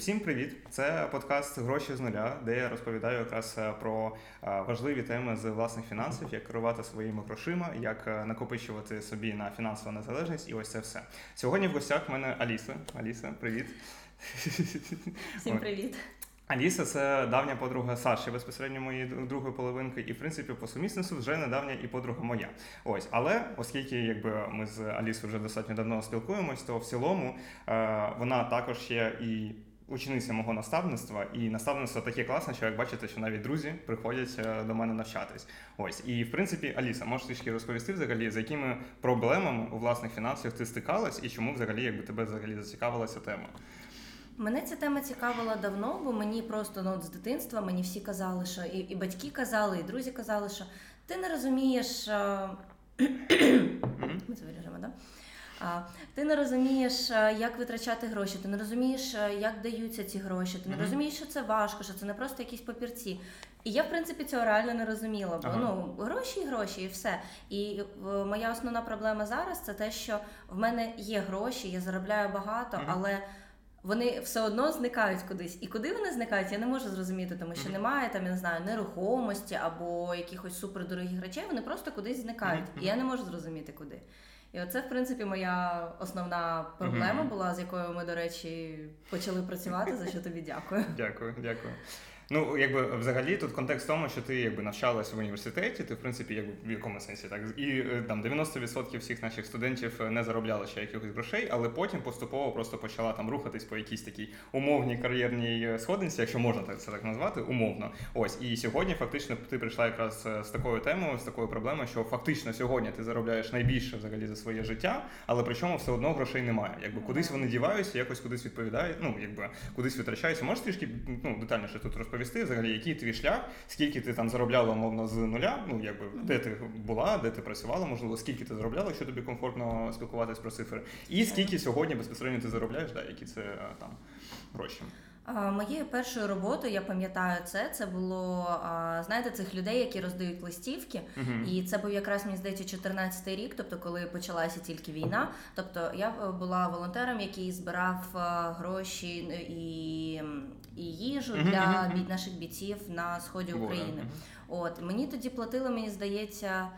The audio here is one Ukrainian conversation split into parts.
всім привіт! Це подкаст Гроші з нуля, де я розповідаю якраз е, про е, важливі теми з власних фінансів, як керувати своїми грошима, як е, накопичувати собі на фінансову незалежність, і ось це все. Сьогодні в гостях в мене Аліса. Аліса, привіт. Всім привіт. Аліса це давня подруга Саші, безпосередньо моєї другої половинки, і в принципі по сумісництву вже недавня і подруга моя. Ось, але оскільки якби ми з Алісою вже достатньо давно спілкуємось, то в цілому е, вона також є і. Учениця мого наставництва, і наставництво таке класне, що як бачите, що навіть друзі приходять е, до мене навчатись. Ось і в принципі, Аліса, можеш трішки розповісти взагалі, з якими проблемами у власних фінансах ти стикалась, і чому взагалі якби тебе взагалі зацікавила ця тема? Мене ця тема цікавила давно, бо мені просто ну, з дитинства мені всі казали, що і, і батьки казали, і друзі казали, що ти не розумієш. Ми це виріжемо, да? Ти не розумієш, як витрачати гроші, ти не розумієш, як даються ці гроші, ти не mm-hmm. розумієш, що це важко, що це не просто якісь папірці. І я, в принципі, цього реально не розуміла. Бо ага. ну гроші і гроші, і все. І моя основна проблема зараз це те, що в мене є гроші, я заробляю багато, mm-hmm. але вони все одно зникають кудись. І куди вони зникають, я не можу зрозуміти, тому що немає там, я не знаю, нерухомості або якихось супердорогих речей, вони просто кудись зникають. І я не можу зрозуміти куди. І оце, в принципі, моя основна проблема була, з якою ми, до речі, почали працювати. За що тобі дякую. Дякую, дякую. Ну, якби взагалі тут контекст в тому, що ти якби навчалась в університеті, ти в принципі, якби в якому сенсі так і е, там 90% всіх наших студентів не заробляли ще якихось грошей, але потім поступово просто почала там рухатись по якійсь такій умовній кар'єрній е, сходинці, якщо можна так це так назвати, умовно. Ось і сьогодні фактично ти прийшла якраз е, з такою темою, з такою проблемою, що фактично сьогодні ти заробляєш найбільше взагалі за своє життя, але при чому все одно грошей немає. Якби кудись вони діваються, якось кудись відповідають, ну якби кудись витрачаються. Можеш трішки ну детальніше тут розповісти? Розповісти, взагалі, який твій шлях, скільки ти там заробляла мовно, з нуля, ну якби де ти була, де ти працювала, можливо, скільки ти заробляла, що тобі комфортно спілкуватись про цифри, і скільки сьогодні безпосередньо ти заробляєш, да, які це там гроші. Моєю першою роботою, я пам'ятаю це. Це було знаєте, цих людей, які роздають листівки, uh-huh. і це був якраз мені здається 14-й рік, тобто коли почалася тільки війна. Тобто я е, була волонтером, який збирав е, гроші і і їжу uh-huh. для наших бійців на сході України. Uh-huh. От мені тоді платили, мені здається.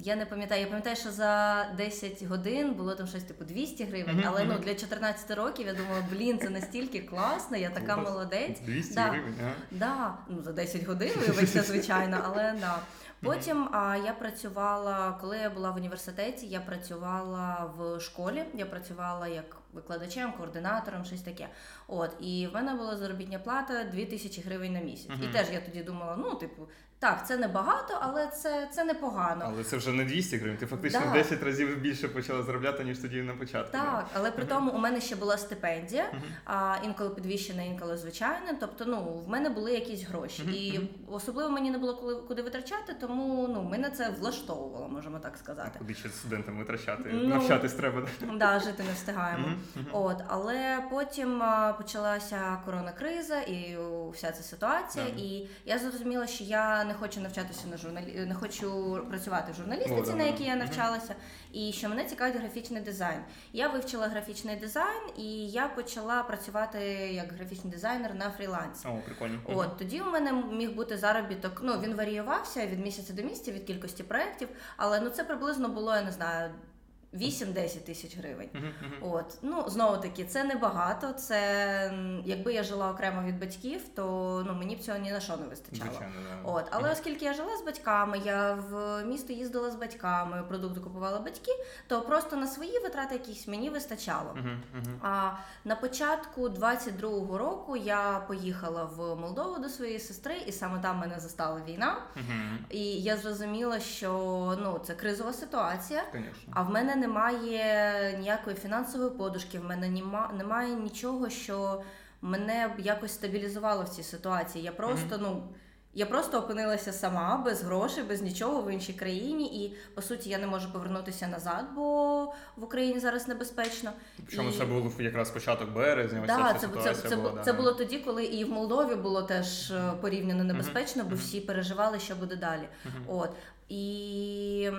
Я не пам'ятаю, я пам'ятаю, що за 10 годин було там щось типу 200 гривень, mm-hmm. але ну для 14 років я думала, блін, це настільки класно, я така молодець. 200 да. гривень, ага. Да. Ну за 10 годин, вибачте, звичайно, але да. Потім а, я працювала, коли я була в університеті, я працювала в школі, я працювала як викладачем, координатором, щось таке. От, і в мене була заробітня плата 2000 гривень на місяць. І теж я тоді думала, ну, типу, так, це не багато, але це це непогано. Але це вже не 200 гривень. Ти фактично да. 10 разів більше почала заробляти, ніж тоді на початку. Так, але при тому у мене ще була стипендія, а інколи підвищена, інколи звичайна. Тобто, ну в мене були якісь гроші, і особливо мені не було коли куди витрачати, тому ну мене це влаштовувало, можемо так сказати. А куди ще студентам витрачати? Ну, Навчатись треба. Да, жити не встигаємо. От, але потім почалася коронакриза і вся ця ситуація, і я зрозуміла, що я не хочу навчатися на журналі, не хочу працювати в журналістиці, на якій я навчалася, і що мене цікавить графічний дизайн. Я вивчила графічний дизайн, і я почала працювати як графічний дизайнер на фрілансі. О, прикольно. От тоді у мене міг бути заробіток. Ну він варіювався від місяця до місяця від кількості проєктів, але ну це приблизно було, я не знаю. 8-10 тисяч гривень. Uh-huh, uh-huh. От ну знову таки, це небагато. Це якби я жила окремо від батьків, то ну мені б цього ні на що не вистачало. Звичайно, да. От, але uh-huh. оскільки я жила з батьками, я в місто їздила з батьками, продукти купувала батьки, то просто на свої витрати якісь мені вистачало. А на початку 22-го року я поїхала в Молдову до своєї сестри, і саме там мене застала війна. І я зрозуміла, що ну це кризова ситуація, Конечно. а в мене немає ніякої фінансової подушки, в мене немає нічого, що мене якось стабілізувало в цій ситуації. Я просто, mm-hmm. ну. Я просто опинилася сама без грошей, без нічого в іншій країні, і по суті я не можу повернутися назад, бо в Україні зараз небезпечно. Чому і... це було якраз початок березня? Да, це, це, це, була, це, да. це було тоді, коли і в Молдові було теж е, порівняно небезпечно, uh-huh. бо всі переживали, що буде далі. Uh-huh. От і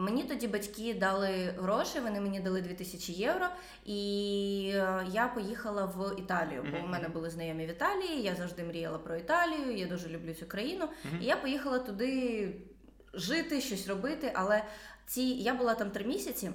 Мені тоді батьки дали гроші, вони мені дали 2000 євро, і е, я поїхала в Італію. Бо Мгм. у мене були знайомі в Італії. Я завжди мріяла про Італію. Я дуже люблю цю країну. Мгм. І я поїхала туди жити, щось робити. Але ці я була там три місяці.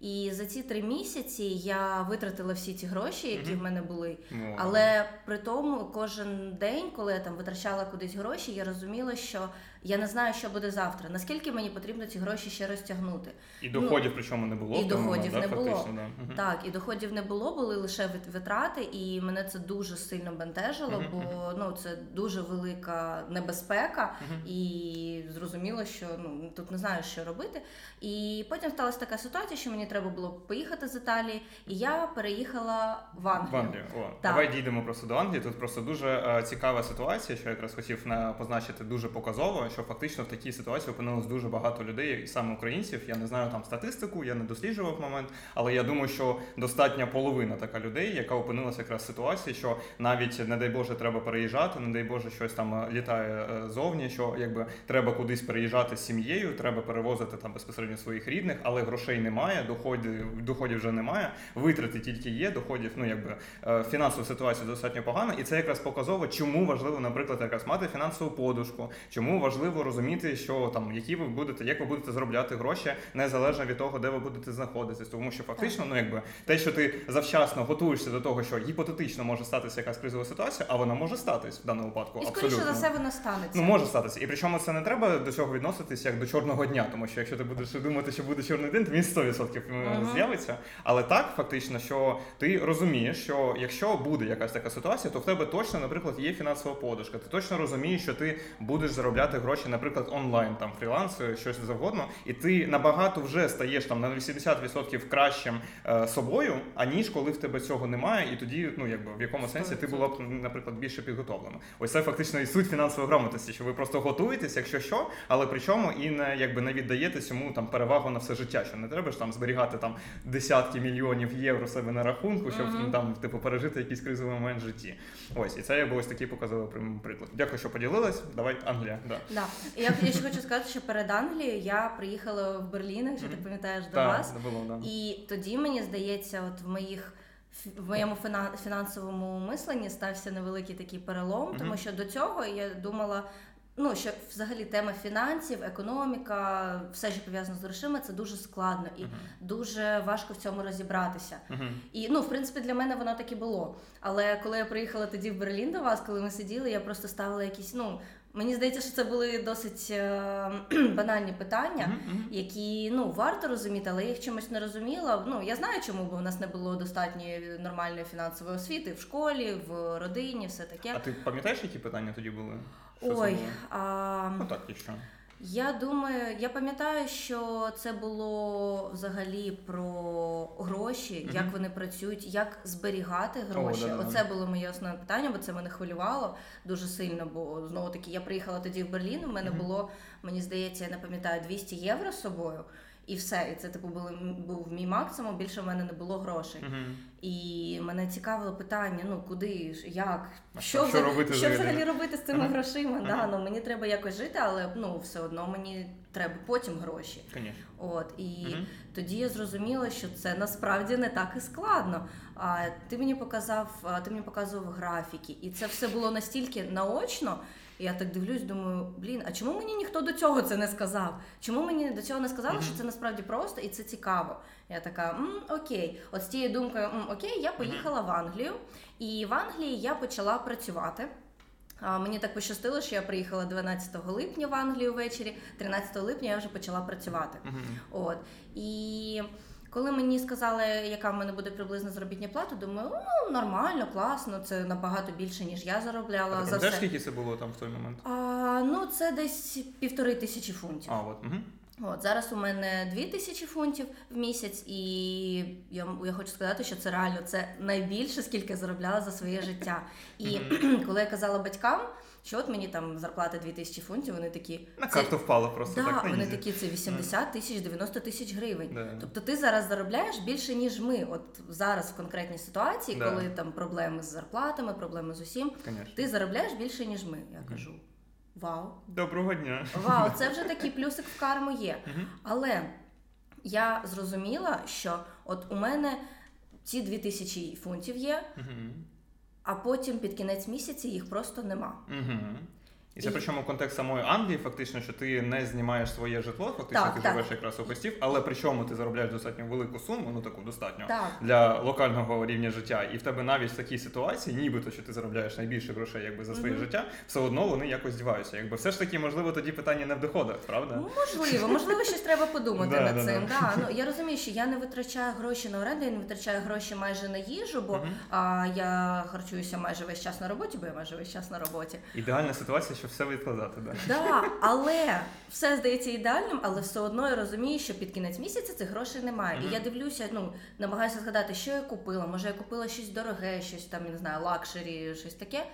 І за ці три місяці я витратила всі ці гроші, які Мгм. в мене були. Ну, Але при тому кожен день, коли я там витрачала кудись гроші, я розуміла, що я не знаю, що буде завтра. Наскільки мені потрібно ці гроші ще розтягнути. І доходів причому не було. ну, і доходів да, не було. фактично, да. Так, і доходів не було, були лише витрати, і мене це дуже сильно бентежило, бо ну це дуже велика небезпека, і зрозуміло, що ну тут не знаю, що робити. І потім сталася така ситуація, що мені треба було поїхати з Італії, і я переїхала в Англію. В Англію. О, Так. давай дійдемо просто до Англії. Тут просто дуже е, цікава ситуація, що я якраз хотів на позначити дуже показово, що фактично в такій ситуації опинилось дуже багато людей, і саме українців. Я не знаю там статистику, я не досліджував момент, але я думаю, що достатня половина така людей, яка опинилася якраз в ситуації, що навіть не дай Боже треба переїжджати, не дай Боже щось там е, літає е, зовні, що якби треба кудись переїжджати з сім'єю, треба перевозити там безпосередньо своїх рідних, але грошей немає, доходів, доходів вже немає, витрати тільки є, доходів, ну якби е, фінансова ситуація достатньо погана, і це якраз показово, чому важливо, наприклад, якраз мати фінансову подушку, чому важливо розуміти, що там які ви будете, як ви будете заробляти гроші, незалежно від того, де ви будете знаходитись, тому що фактично, ну якби те, що ти завчасно готуєшся до того, що гіпотетично може статися якась кризова ситуація, а вона може статись в даному випадку. І скоріше абсолютно. за все воно станеться. Ну, може статися. І причому це не треба до цього відноситись як до чорного дня, тому що якщо ти будеш думати, що буде чорний день, то він 100% Мгм. з'явиться. Але так, фактично, що ти розумієш, що якщо буде якась така ситуація, то в тебе точно, наприклад, є фінансова подушка. Ти точно розумієш, що ти будеш заробляти гроші, наприклад, онлайн, там фріланс, щось завгодно, і ти набагато вже стаєш там на 80% кращим е, собою, аніж коли в тебе цього немає, і тоді, ну якби в якому сенсі ти була б, наприклад, більше підготовлена. Ось це фактично і суть фінансової грамотності, що ви просто готуєтесь, якщо що, але причому і не якби не віддаєте цьому там перевагу на все життя. Що не треба ж там зберігати там десятки мільйонів євро себе на рахунку, щоб Мгм. ну, там типу пережити якийсь кризовий момент в житті. Ось і це я був ось такий показовий приклад. Дякую, що поділилась. Давай Англія. Да. Да. Я, я ще хочу сказати, що перед Англією я приїхала в Берлін, якщо ти пам'ятаєш до вас. було. І тоді мені здається, от в моїх в моєму фіна- фінансовому мисленні стався невеликий такий перелом, тому що до цього я думала. Ну, що взагалі тема фінансів, економіка, все, що пов'язано з грошима, це дуже складно і дуже важко в цьому розібратися. І ну, в принципі, для мене воно так і було. Але коли я приїхала тоді в Берлін до вас, коли ми сиділи, я просто ставила якісь. Ну мені здається, що це були досить е, банальні питання, які ну варто розуміти, але я їх чомусь не розуміла. Ну я знаю, чому бо в нас не було достатньої нормальної фінансової освіти в школі, в родині, все таке. А ти пам'ятаєш, які питання тоді були? Що це Ой, було? а, Ну так, якщо. Я думаю, я пам'ятаю, що це було взагалі про гроші, Мгм. як вони працюють, як зберігати гроші. да-да-да. Оце було моє основне питання, бо це мене хвилювало дуже сильно. Бо знову таки я приїхала тоді в Берлін. У мене Мгм. було, мені здається, я не пам'ятаю 200 євро з собою. І все, і це типу були був мій максимум. Більше в мене не було грошей. Мгм. І мене цікавило питання: ну куди ж, як, А що, що- робити що взагалі? робити з цими Ага. грошима? Да, ну мені треба якось жити, але ну все одно мені треба потім гроші. Конечно. От і тоді я зрозуміла, що це насправді не так і складно. А ти мені показав, ти мені показував графіки, і це все було настільки наочно. І Я так дивлюсь, думаю, блін, а чому мені ніхто до цього це не сказав? Чому мені до цього не сказали, що це насправді просто і це цікаво? Я така, м, окей, от з тією думкою, м, окей, я поїхала в Англію, і в Англії я почала працювати. А, Мені так пощастило, що я приїхала 12 липня в Англію ввечері, 13 липня я вже почала працювати. От і коли мені сказали, яка в мене буде приблизна заробітня плата, думаю, ну нормально, класно, це набагато більше, ніж я заробляла ти за все. скільки це було там в той момент? А, ну, це десь півтори тисячі фунтів. А, от. Угу. От зараз у мене дві тисячі фунтів в місяць, і я, я хочу сказати, що це реально це найбільше, скільки я заробляла за своє життя. І коли я казала батькам, що от мені там зарплата 2 тисячі фунтів, вони такі На «Це- карту впало просто Да, так. вони такі, це 80 тисяч, 90 тисяч гривень. Да. Тобто ти зараз заробляєш більше, ніж ми. От зараз в конкретній ситуації, Да. коли там проблеми з зарплатами, проблеми з усім, Конечно. ти заробляєш більше, ніж ми. Я кажу: Вау, Доброго дня. вау, це вже такий плюсик в карму є. Але я зрозуміла, що от у мене ці 2000 фунтів є. А потім під кінець місяця їх просто нема. Мгм. І це І- причому контекст самої Англії, фактично, що ти не знімаєш своє житло, фактично Так, ти так. живеш якраз у хостів, але причому ти заробляєш достатньо велику суму, ну таку достатньо Так. для локального рівня життя. І в тебе навіть в такій ситуації, нібито що ти заробляєш найбільше грошей якби за своє Мгм. життя, все одно вони якось здіваються. Якби все ж таки, можливо, тоді питання не в доходах, правда? Ну, можливо, можливо, щось треба подумати Да, над да, цим. да. Да. Ну, я розумію, що я не витрачаю гроші на оренду, я не витрачаю гроші майже на їжу, бо Мгм. а, я харчуюся майже весь час на роботі, бо я майже весь час на роботі. Ідеальна ситуація, щоб все відкладати. Да. Да, але все здається ідеальним, але все одно я розумію, що під кінець місяця цих грошей немає. І я дивлюся, ну намагаюся згадати, що я купила. Може, я купила щось дороге, щось там, я не знаю, luxury, щось таке.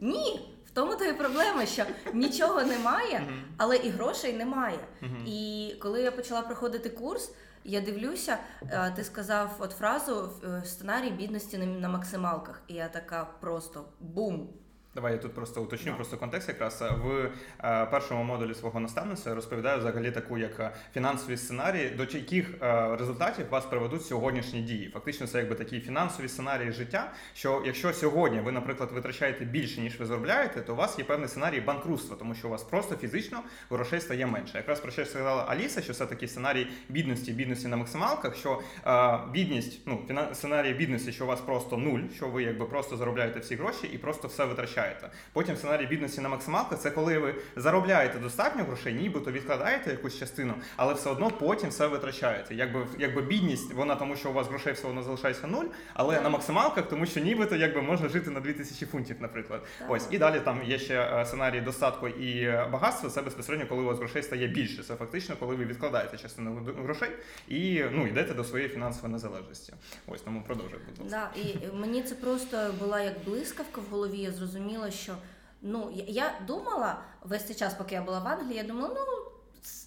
Ні, в тому то і проблема, що нічого немає, але і грошей немає. І коли я почала проходити курс, я дивлюся, е, ти сказав от фразу е, сценарій бідності на максималках. І я така просто бум. Давай я тут просто уточню Да. просто контекст. Якраз в е, першому модулі свого наставництва розповідаю взагалі таку як фінансові сценарії, до яких е, результатів вас приведуть сьогоднішні дії. Фактично, це якби такі фінансові сценарії життя. Що якщо сьогодні ви, наприклад, витрачаєте більше ніж ви заробляєте, то у вас є певний сценарій банкрутства, тому що у вас просто фізично грошей стає менше. Якраз про що сказала Аліса, що це такий сценарій бідності, бідності на максималках. Що е, бідність, ну сценарій бідності, що у вас просто нуль, що ви якби просто заробляєте всі гроші і просто все витрачаєте. Потім сценарій бідності на максималках це коли ви заробляєте достатньо грошей, нібито відкладаєте якусь частину, але все одно потім все витрачаєте. Якби якби бідність, вона тому, що у вас грошей все одно залишається нуль, але Так. на максималках, тому що нібито якби можна жити на 2000 фунтів, наприклад. Так. Ось і далі там є ще е, сценарій достатку і е, багатства. Це безпосередньо, коли у вас грошей стає більше. Це фактично, коли ви відкладаєте частину грошей і ну йдете до своєї фінансової незалежності. Ось тому продовжуй, будь ласка. Да, і мені це просто була як блискавка в голові. Я зрозуміла, що ну я, думала весь цей час, поки я була в Англії, я думала, ну.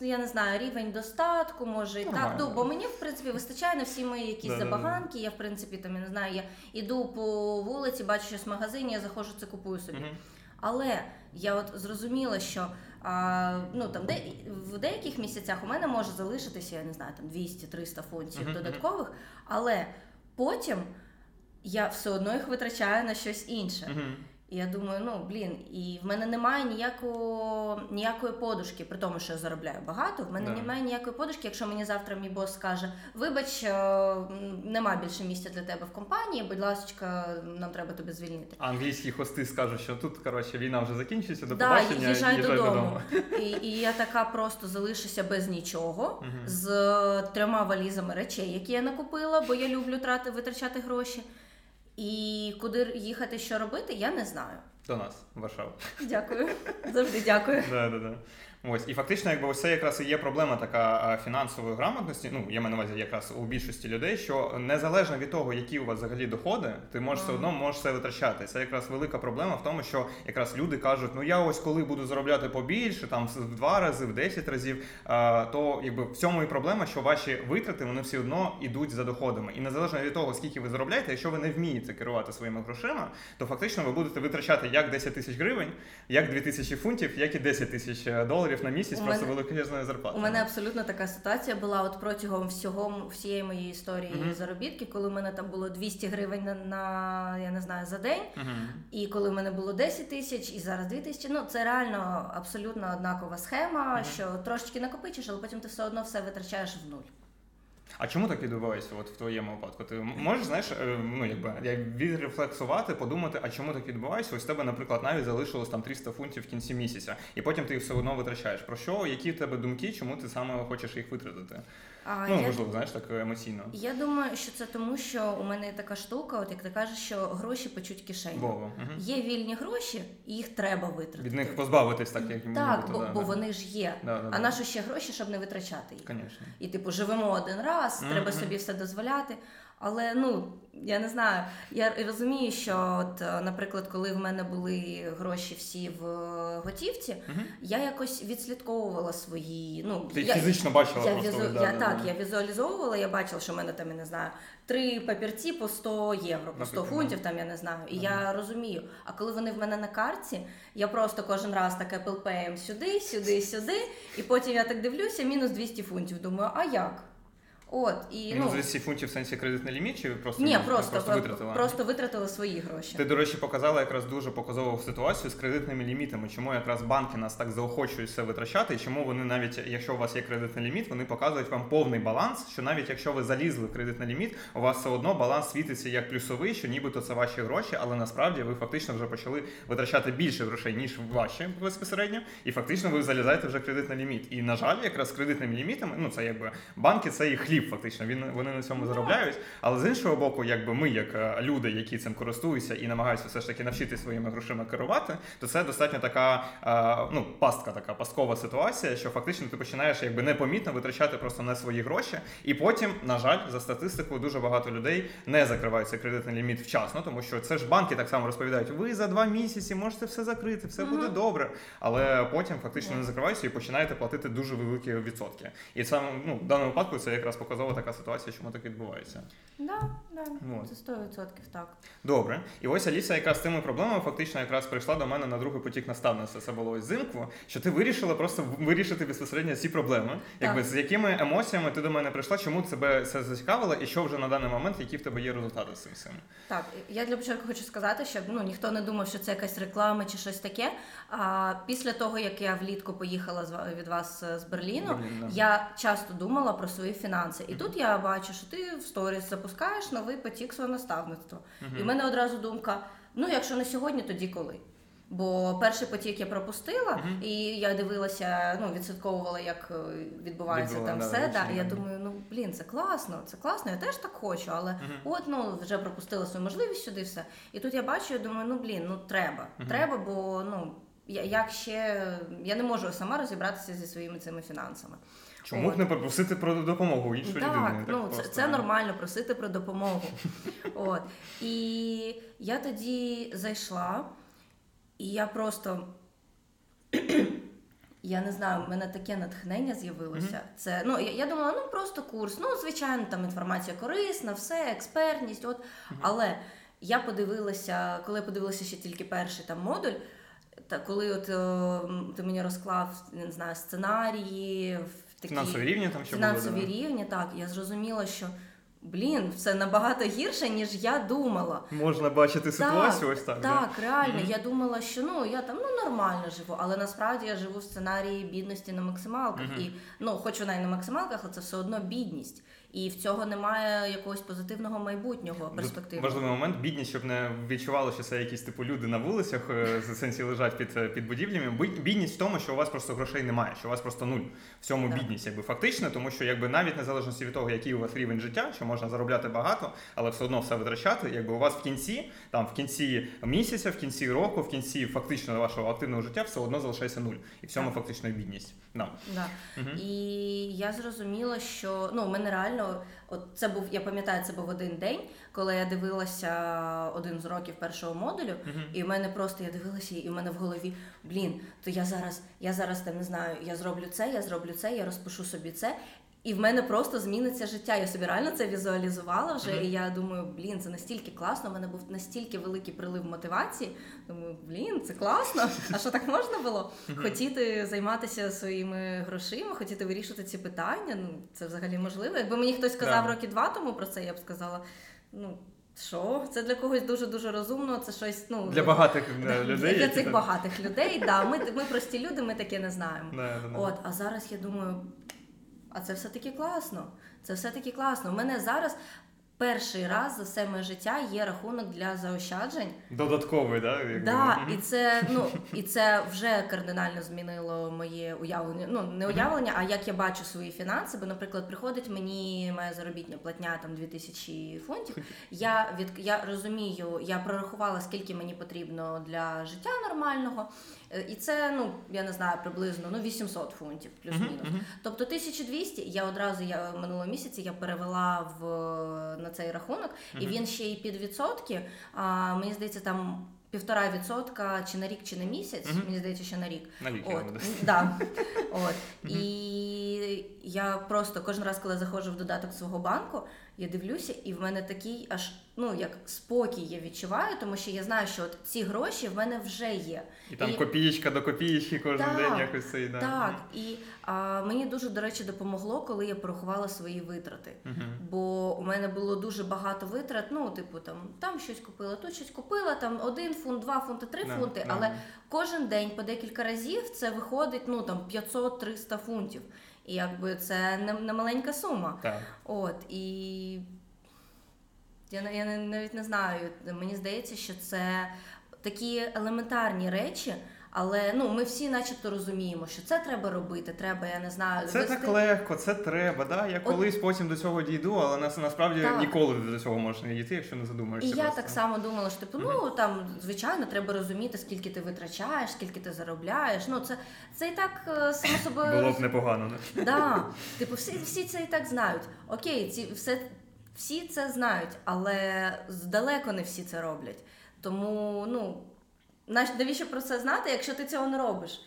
Я не знаю, рівень достатку, може і так. Нормально. Ну, бо мені, в принципі, вистачає на всі мої якісь Да-да-да. забаганки. Я, в принципі, там, я не знаю, я іду по вулиці, бачу щось в магазині, я заходжу, це купую собі. Мгм. Але я от зрозуміла, що а, ну, там, де, в деяких місяцях у мене може залишитися, я не знаю, там 200-300 фунтів Мгм, додаткових, але потім я все одно їх витрачаю на щось інше. Мгм. І я думаю, ну блін, і в мене немає ніякого, ніякої подушки, при тому, що я заробляю багато. В мене Да. немає ніякої подушки, якщо мені завтра мій бос скаже: вибач, е, нема більше місця для тебе в компанії, будь ласка, нам треба тебе звільнити. А англійські хости скажуть, що тут коротше війна вже закінчується, до Да, побачення, їжджай їжджай додому. І, і я така просто залишуся без нічого, з трьома валізами речей, які я накупила, бо я люблю трати, витрачати гроші. І куди їхати, що робити, я не знаю. До нас, в Варшаву. Дякую. Завжди дякую. Да, да, да. Ось і фактично, якби ось це якраз і є проблема така фінансової грамотності. Ну я маю на увазі якраз у більшості людей, що незалежно від того, які у вас взагалі доходи, ти можеш все одно можеш це витрачати. Це якраз велика проблема в тому, що якраз люди кажуть, ну я ось коли буду заробляти побільше, там в два рази, в 10 разів, то якби в цьому і проблема, що ваші витрати вони все одно йдуть за доходами. І незалежно від того, скільки ви заробляєте, якщо ви не вмієте керувати своїми грошима, то фактично ви будете витрачати як 10 тисяч гривень, як 2 тисячі фунтів, як і 10 тисяч е, доларів на місяць, У просто мене- величезної зарплати. У мене абсолютно така ситуація була от протягом всього всієї моєї історії Мгм. заробітків, коли в мене там було 200 гривень на, на я не знаю за день. Мгм. І коли в мене було 10 тисяч, і зараз 2 тисячі, ну це реально абсолютно однакова схема, Мгм. що трошечки накопичиш, але потім ти все одно все витрачаєш в нуль. А чому так відбувається от в твоєму випадку? Ти можеш знаєш, е, ну якби як відрефлексувати, подумати, а чому так відбувається? Ось тебе, наприклад, навіть залишилось там 300 фунтів в кінці місяця, і потім ти їх все одно витрачаєш. Про що? Які в тебе думки? Чому ти саме хочеш їх витратити? А ну я, можливо, знаєш, так емоційно. я думаю, що це тому, що у мене є така штука, от як ти кажеш, що гроші печуть кишені. Угу. Є вільні гроші, і їх треба витратити. Від них позбавитись, так як Так, нібито, бо, да, бо да. вони ж є. Да, да, А да. наші ще гроші, щоб не витрачати їх. Конечно. І типу живемо один раз, Мгм. треба собі все дозволяти. Але ну я не знаю. Я розумію, що от, е, наприклад, коли в мене були гроші всі в е, готівці, Мгм. я якось відслідковувала свої. Ну Ти я, фізично бачила я, просто. візу... да, я да, так, да. я візуалізовувала, я бачила, що в мене там, я не знаю, три папірці по 100 євро, по 100 Наприклад, фунтів, там я не знаю. І я розумію. А коли вони в мене на карті, я просто кожен раз так Apple Pay сюди, сюди, сюди. І потім я так дивлюся, мінус 200 фунтів. Думаю, а як? От і Ну, ну, 200 фунтів в сенсі кредитний ліміт, чи просто, ні, просто просто витратила? просто витратили свої гроші. Ти, до речі, показала якраз дуже показову ситуацію з кредитними лімітами. Чому якраз банки нас так заохочують все витрачати, і чому вони навіть, якщо у вас є кредитний ліміт, вони показують вам повний баланс, що навіть якщо ви залізли в кредитний ліміт, у вас все одно баланс світиться як плюсовий, що нібито це ваші гроші, але насправді ви фактично вже почали витрачати більше грошей, ніж ваші безпосередньо, і фактично ви залізаєте вже в кредитний ліміт. І на жаль, якраз з кредитними лімітами, ну це якби банки, це і хліб, фактично. Він вони на цьому заробляють. Але з іншого боку, якби ми, як е, люди, які цим користуються і намагаються все ж таки навчити своїми грошима керувати, то це достатньо така е, ну пастка, така пасткова ситуація, що фактично ти починаєш якби непомітно витрачати просто не свої гроші, і потім, на жаль, за статистикою, дуже багато людей не закривають цей кредитний ліміт вчасно, тому що це ж банки так само розповідають: ви за два місяці можете все закрити, все буде добре. Але потім фактично не закриваються і починаєте платити дуже великі відсотки. І це ну в даному випадку це якраз показова така ситуація, чому так відбувається. Да, да, Вот. це 100% так. Добре. І ось Аліса якраз з тими проблемами фактично якраз прийшла до мене на другий потік наставництва. Це було ось взимку, що ти вирішила просто вирішити безпосередньо ці проблеми. Якби з якими емоціями ти до мене прийшла, чому тебе це зацікавило, і що вже на даний момент, які в тебе є результати з цим всім? Так, я для початку хочу сказати, щоб ну ніхто не думав, що це якась реклама чи щось таке. А після того, як я влітку поїхала від вас е, з Берліну, Берлін, да. я часто думала про свої фінанси. І тут я бачу, що ти в сторіс запускаєш новий потік свого наставництва. І в мене одразу думка: ну, якщо не сьогодні, тоді коли? Бо перший потік я пропустила, Мгм. і я дивилася, ну відслідковувала, як е, відбувається Відбула, там да, все. Да, і я думаю, ну блін, це класно, це класно, я теж так хочу, але Мгм. от ну вже пропустила свою можливість сюди все. І тут я бачу, я думаю, ну блін, ну треба. Мгм. Треба, бо ну я як ще я не можу сама розібратися зі своїми цими фінансами. Чому б От. не попросити про допомогу іншої Так, людини? ну це, це нормально просити про допомогу. От. І я тоді зайшла, і я просто. Я не знаю, в мене таке натхнення з'явилося. Це ну я, я думала, ну просто курс. Ну, звичайно, там інформація корисна, все, експертність. От але я подивилася, коли я подивилася ще тільки перший там модуль. Та коли от е, м, ти мені розклав не знаю сценарії, такі Фінансові рівні там ще фінансові були. рівні, так я зрозуміла, що блін, все набагато гірше, ніж я думала. Можна бачити ситуацію ось так. Так, реально. Мгм. Я думала, що ну я там ну нормально живу, але насправді я живу в сценарії бідності на максималках. Мгм. І ну, хоч вона і на максималках, але це все одно бідність. І в цього немає якогось позитивного майбутнього перспективи. Важливий момент бідність, щоб не відчувало, що це якісь типу люди на вулицях е, в сенсі лежать під, е, під будівлями. Бі- Бідність в тому, що у вас просто грошей немає, що у вас просто нуль. В цьому Так. бідність, якби фактично, тому що якби навіть незалежно від того, який у вас рівень життя, що можна заробляти багато, але все одно все витрачати. Якби у вас в кінці, там в кінці місяця, в кінці року, в кінці фактично вашого активного життя, все одно залишається нуль. І в цьому Так. фактично бідність. Да. Да. Мгм. І я зрозуміла, що ну, мене реально, от це був, я пам'ятаю, це був один день, коли я дивилася один з років першого модулю, Мгм. і в мене просто я дивилася, і в мене в голові, блін, то я зараз, я зараз там не знаю, я зроблю це, я зроблю це, я розпишу собі це. І в мене просто зміниться життя. Я собі реально це візуалізувала вже. Мгм. І я думаю, блін, це настільки класно. У мене був настільки великий прилив мотивації. Думаю, блін, це класно. А що так можна було? Хотіти займатися своїми грошима, хотіти вирішити ці питання. Ну це взагалі можливо. Якби мені хтось сказав Да. роки два тому про це, я б сказала, ну. Що? Це для когось дуже дуже розумно. Це щось ну Для багатих е, Да, людей. для цих багатих людей. Да, ми, ми прості люди, ми таке не знаємо. Да, да, да. От, а зараз я думаю, а це все-таки класно. Це все-таки класно. У мене зараз перший раз за все моє життя є рахунок для заощаджень. Додатковий, да? якби. Да, і це ну і це вже кардинально змінило моє уявлення. Ну не уявлення, а як я бачу свої фінанси. Бо, наприклад, приходить мені моя заробітня платня там 2000 фунтів. Я від я розумію, я прорахувала, скільки мені потрібно для життя нормального. Е, І це, ну я не знаю, приблизно ну 800 фунтів, плюс-мінус. Тобто 1200 я одразу я минулого місяці я перевела в на цей рахунок, і він ще й під відсотки. А, мені здається, там півтора відсотка чи на рік, чи на місяць. Мгм. Мені здається, що на рік. На рік От, да. От. І я просто кожен раз, коли заходжу в додаток свого банку, я дивлюся, і в мене такий аж ну як спокій я відчуваю, тому що я знаю, що от ці гроші в мене вже є. І там І- копієчка до копієчки кожен Так, день якось цей, да. Так, і а, мені дуже, до речі, допомогло, коли я порахувала свої витрати. Мгм. Бо у мене було дуже багато витрат. Ну, типу, там там щось купила, тут щось купила, там один фунт, два фунти, три Да, фунти. да. Але кожен день по декілька разів це виходить ну там 500-300 фунтів. І якби це не, не маленька сума. Так. От і я, я навіть не знаю. Мені здається, що це такі елементарні речі. Але ну ми всі, начебто, розуміємо, що це треба робити. Треба, я не знаю, Це вести- так легко, це треба. Да? Я От- колись потім до цього дійду, але нас насправді Так. ніколи до цього можеш не дійти, якщо не задумаєшся. І задумаєшся. я так само думала, що типу, ну там звичайно треба розуміти, скільки ти витрачаєш, скільки ти заробляєш. Ну це, це і так е, само собою. Було б непогано, не? Да. Типу, всі, всі це і так знають. Окей, ці все всі це знають, але здалеко не всі це роблять. Тому ну навіщо про це знати, якщо ти цього не робиш?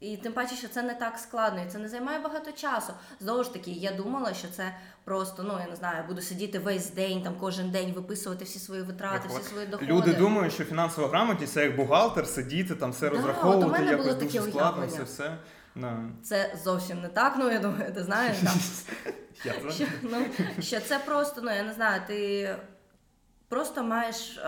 І тим паче, що це не так складно, і це не займає багато часу. Знову ж таки, я думала, що це просто, ну я не знаю, буду сидіти весь день, там кожен день виписувати всі свої витрати, всі свої доходи. Люди думають, що фінансова грамотність це як бухгалтер, сидіти, там все Да, от у розраховувати, мене якось було дуже таке складно, це все. Да. Це зовсім не так. Ну я думаю, ти знаєш там. Що, ну, що це просто, ну я не знаю, ти просто маєш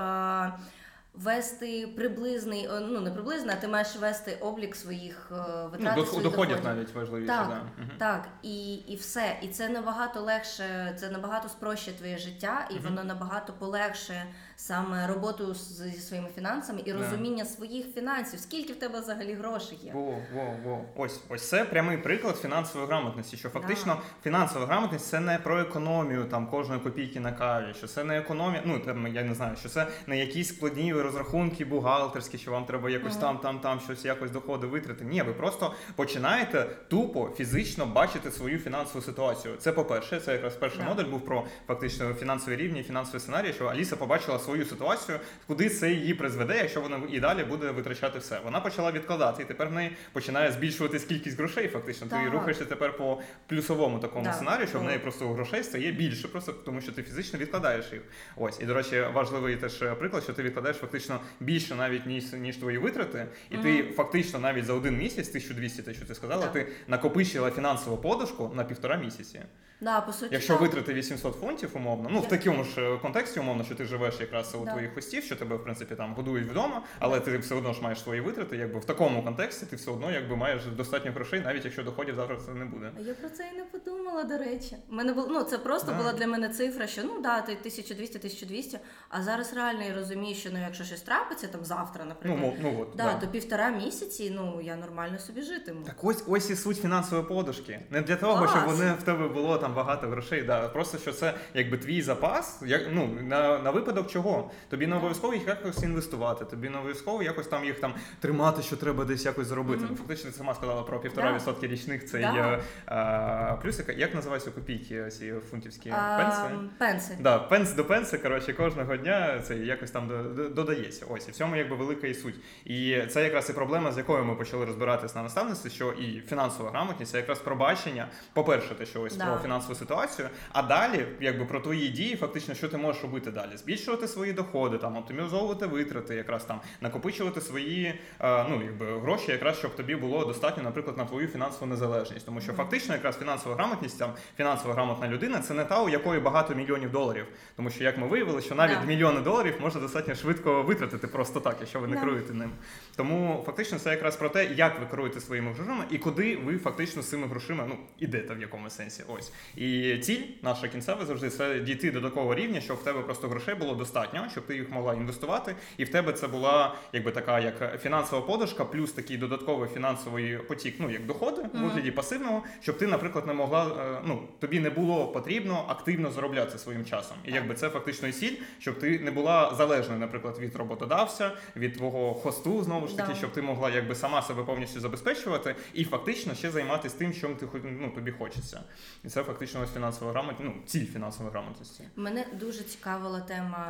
вести приблизний, е, ну не приблизно, а ти маєш вести облік своїх витрат. Ну, своїх доходів навіть важливіше, Так, да. Так, і, і все. І це набагато легше, це набагато спрощує твоє життя, і угу. воно набагато полегшує саме роботу з- зі своїми фінансами і Да. розуміння своїх фінансів. Скільки в тебе взагалі грошей є? Во, во, во. Ось, ось це прямий приклад фінансової грамотності. Що фактично фінансова грамотність це не про економію там кожної копійки на каві, що це не економія. Ну там я не знаю, що це не якісь складні розрахунки бухгалтерські, що вам треба якось Мгм. там, там, там щось якось доходи витрати. Ні, ви просто починаєте тупо фізично бачити свою фінансову ситуацію. Це по-перше, це якраз перший Да. модуль був про фактично фінансові рівні, фінансові сценарії, що Аліса побачила свою ситуацію, куди це її призведе, якщо вона і далі буде витрачати все. Вона почала відкладати, і тепер в неї починає збільшуватись кількість грошей. Фактично, ти Так. рухаєшся тепер по плюсовому такому Да. сценарію, що в неї просто грошей стає більше, просто тому що ти фізично відкладаєш їх. Ось і до речі, важливий теж приклад, що ти відкладаєш фактично більше навіть ніж ніж твої витрати, і ти фактично навіть за один місяць, 1200, те, що ти сказала, Так. ти накопичила фінансову подушку на півтора місяці. Да, по суті, Якщо так. витрати 800 фунтів, умовно, ну в такому ж е, контексті, умовно, що ти живеш якраз у Да. твоїх хостів, що тебе в принципі там годують вдома, але ти все одно ж маєш свої витрати. Якби в такому контексті ти все одно якби маєш достатньо грошей, навіть якщо доходів завтра це не буде. А Я про це і не подумала, до речі. У мене було ну це просто Да. була для мене цифра, що ну да, ти 1200-1200, а зараз реально я розумію, що ну якщо щось трапиться там завтра, Ну, наприклад, мов- ну от да, да. то півтора місяці, ну я нормально собі житиму. Так ось ось і суть фінансової подушки. Не для того, щоб Клас. вони в тебе було там багато грошей. Да. Просто що це якби твій запас, як ну на, на випадок чого. Тобі не обов'язково їх якось інвестувати, тобі не обов'язково якось там їх там тримати, що треба десь якось зробити. Ну, фактично, ти сама сказала про півтора відсотки річних цей Да. е, а. Як називаються копійки ці фунтівські пенси? пенси. Да, пенс до пенси, коротше, кожного дня це якось там до- до- додається. Ось і в цьому якби велика і суть. І це якраз і проблема, з якою ми почали розбиратись на наставництві, що і фінансова грамотність це якраз про бачення. По-перше, те, що ось про фінансову ситуацію, а далі, якби про твої дії, фактично, що ти можеш робити далі? Збільшувати свої доходи, там оптимізовувати витрати, якраз там накопичувати свої е, ну якби гроші, якраз щоб тобі було достатньо, наприклад, на твою фінансову незалежність. Тому що фактично, якраз фінансова грамотність, там фінансово грамотна людина, це не та, у якої багато мільйонів доларів. Тому що як ми виявили, що навіть Да. мільйони доларів можна достатньо швидко витратити просто так, якщо ви не Да. керуєте ним. Тому фактично це якраз про те, як ви керуєте своїми грошима і куди ви фактично з цими грошима ну ідете в якомусь сенсі. Ось і ціль наша кінцева завжди це дійти до такого рівня, щоб в тебе просто грошей було достатньо, щоб ти їх могла інвестувати, і в тебе це була якби така як фінансова подушка, плюс такий додатковий фінансовий потік, ну як доходи в вигляді пасивного, щоб ти, наприклад, не могла е, ну тобі не було потрібно активно заробляти своїм часом. І якби це фактично і ціль, щоб ти не була залежною, наприклад, від роботодавця, від твого хосту, знову ж таки, щоб ти могла якби сама себе повністю забезпечувати і фактично ще займатися тим, чим ти ну, тобі хочеться. І це фактично. Фактично ось фінансова грамотність, ну, ціль фінансової грамотності. Мене дуже цікавила тема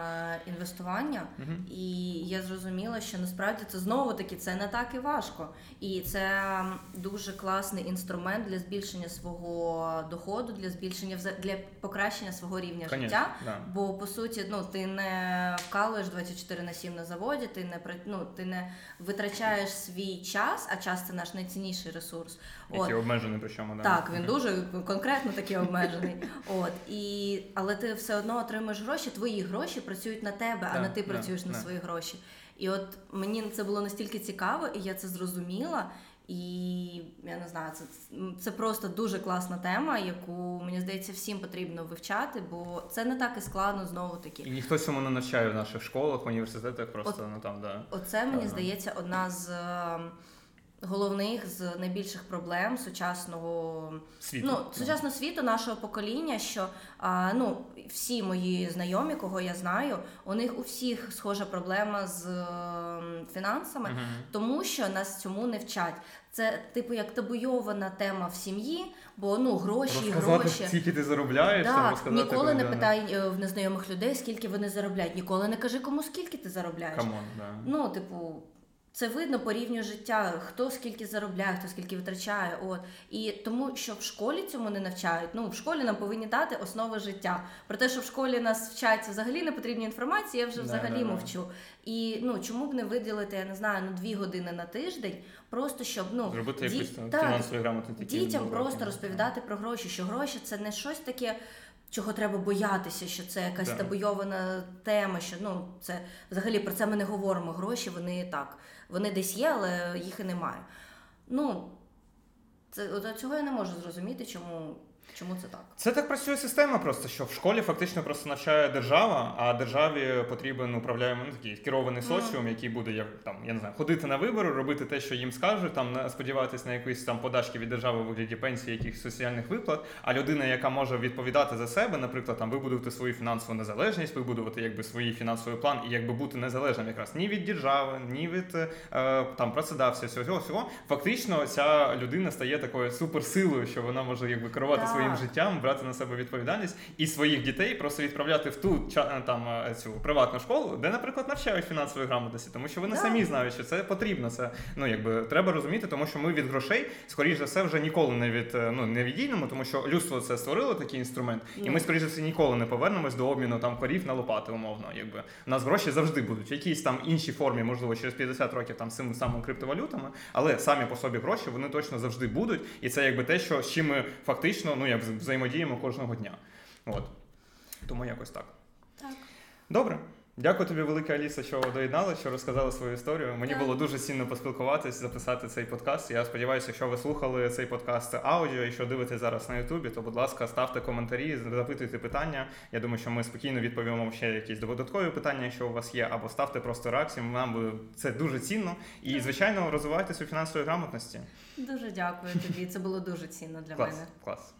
інвестування, Угу. і я зрозуміла, що насправді це знову таки це не так і важко. І це дуже класний інструмент для збільшення свого доходу, для збільшення для покращення свого рівня життя. Да. Бо по суті, ну ти не вкалуєш 24 на 7 на заводі, ти не ну, ти не витрачаєш свій час, а час це наш найцінніший ресурс. Який обмежений причому, да. Так, він дуже конкретно такий обмежений. От і але ти все одно отримуєш гроші. Твої гроші працюють на тебе, а не ти працюєш на свої гроші. І от мені це було настільки цікаво, і я це зрозуміла. І я не знаю, це, це просто дуже класна тема, яку мені здається всім потрібно вивчати, бо це не так і складно знову таки. І ніхто цьому не навчає в наших школах, університетах, просто ну там, да. Оце мені Ага. здається одна з головних з найбільших проблем сучасного Світу. Ну, сучасного світу нашого покоління, що а, ну, всі мої знайомі, кого я знаю, у них у всіх схожа проблема з ем, фінансами, Мгм. тому що нас цьому не вчать. Це типу як табуйована тема в сім'ї, бо ну гроші, Розказати, гроші. скільки ти заробляєш, Так, розказати. ніколи не питай е, в незнайомих людей, скільки вони заробляють. Ніколи не кажи кому скільки ти заробляєш. Come on, да. Ну, типу, це видно по рівню життя, хто скільки заробляє, хто скільки витрачає. От і тому, що в школі цьому не навчають. Ну, в школі нам повинні дати основи життя. Про те, що в школі нас вчать взагалі не потрібні інформації, я вже взагалі да, да. мовчу. І ну чому б не виділити, я не знаю, ну дві години на тиждень, просто щоб ну Зробити ді- якусь фінансові грамоти дітям просто розповідати про гроші, що гроші це не щось таке. Чого треба боятися, що це якась Да. табуйована тема, що ну це взагалі про це ми не говоримо. Гроші вони так, вони десь є, але їх і немає. Ну це от цього я не можу зрозуміти, чому, чому це так. Це так працює система, просто що в школі фактично просто навчає держава, а державі потрібен управляємо ну, такий керований Мгм. соціум, який буде як там, я не знаю, ходити на вибори, робити те, що їм скажуть, там сподіватися на якісь там подачки від держави у вигляді пенсії, якихось соціальних виплат. А людина, яка може відповідати за себе, наприклад, там вибудувати свою фінансову незалежність, вибудувати якби свій фінансовий план і якби бути незалежним якраз ні від держави, ні від е, там працедавця, всього всього. Фактично, ця людина стає такою суперсилою, що вона може якби керувати. Своїм життям, брати на себе відповідальність і своїх дітей просто відправляти в ту ча- там е, цю приватну школу, де, наприклад, навчають фінансової грамотності, тому що вони Да. самі знають, що це потрібно. Це ну якби треба розуміти, тому що ми від грошей, скоріш за все, вже ніколи не від е, ну не відійдемо, тому що людство це створило такий інструмент, і Ну. ми скоріш за все ніколи не повернемось до обміну там корів на лопати, умовно. Якби у нас гроші завжди будуть в якійсь там іншій формі, можливо, через 50 років там з цими самими криптовалютами, але самі по собі гроші вони точно завжди будуть, і це якби те, що з чим ми фактично ну як взаємодіємо кожного дня. От тому якось так. Так. Добре. Дякую тобі, велика Аліса, що доєднала, що розказала свою історію. Мені Так. було дуже цінно поспілкуватись, записати цей подкаст. Я сподіваюся, якщо ви слухали цей подкаст аудіо і що дивитесь зараз на Ютубі, то, будь ласка, ставте коментарі, запитуйте питання. Я думаю, що ми спокійно відповімо ще якісь додаткові питання, якщо у вас є, або ставте просто реакцію. Нам буде це дуже цінно. І, звичайно, розвивайте свою фінансову грамотності. Дуже дякую тобі. Це було дуже цінно для Клас, мене. клас.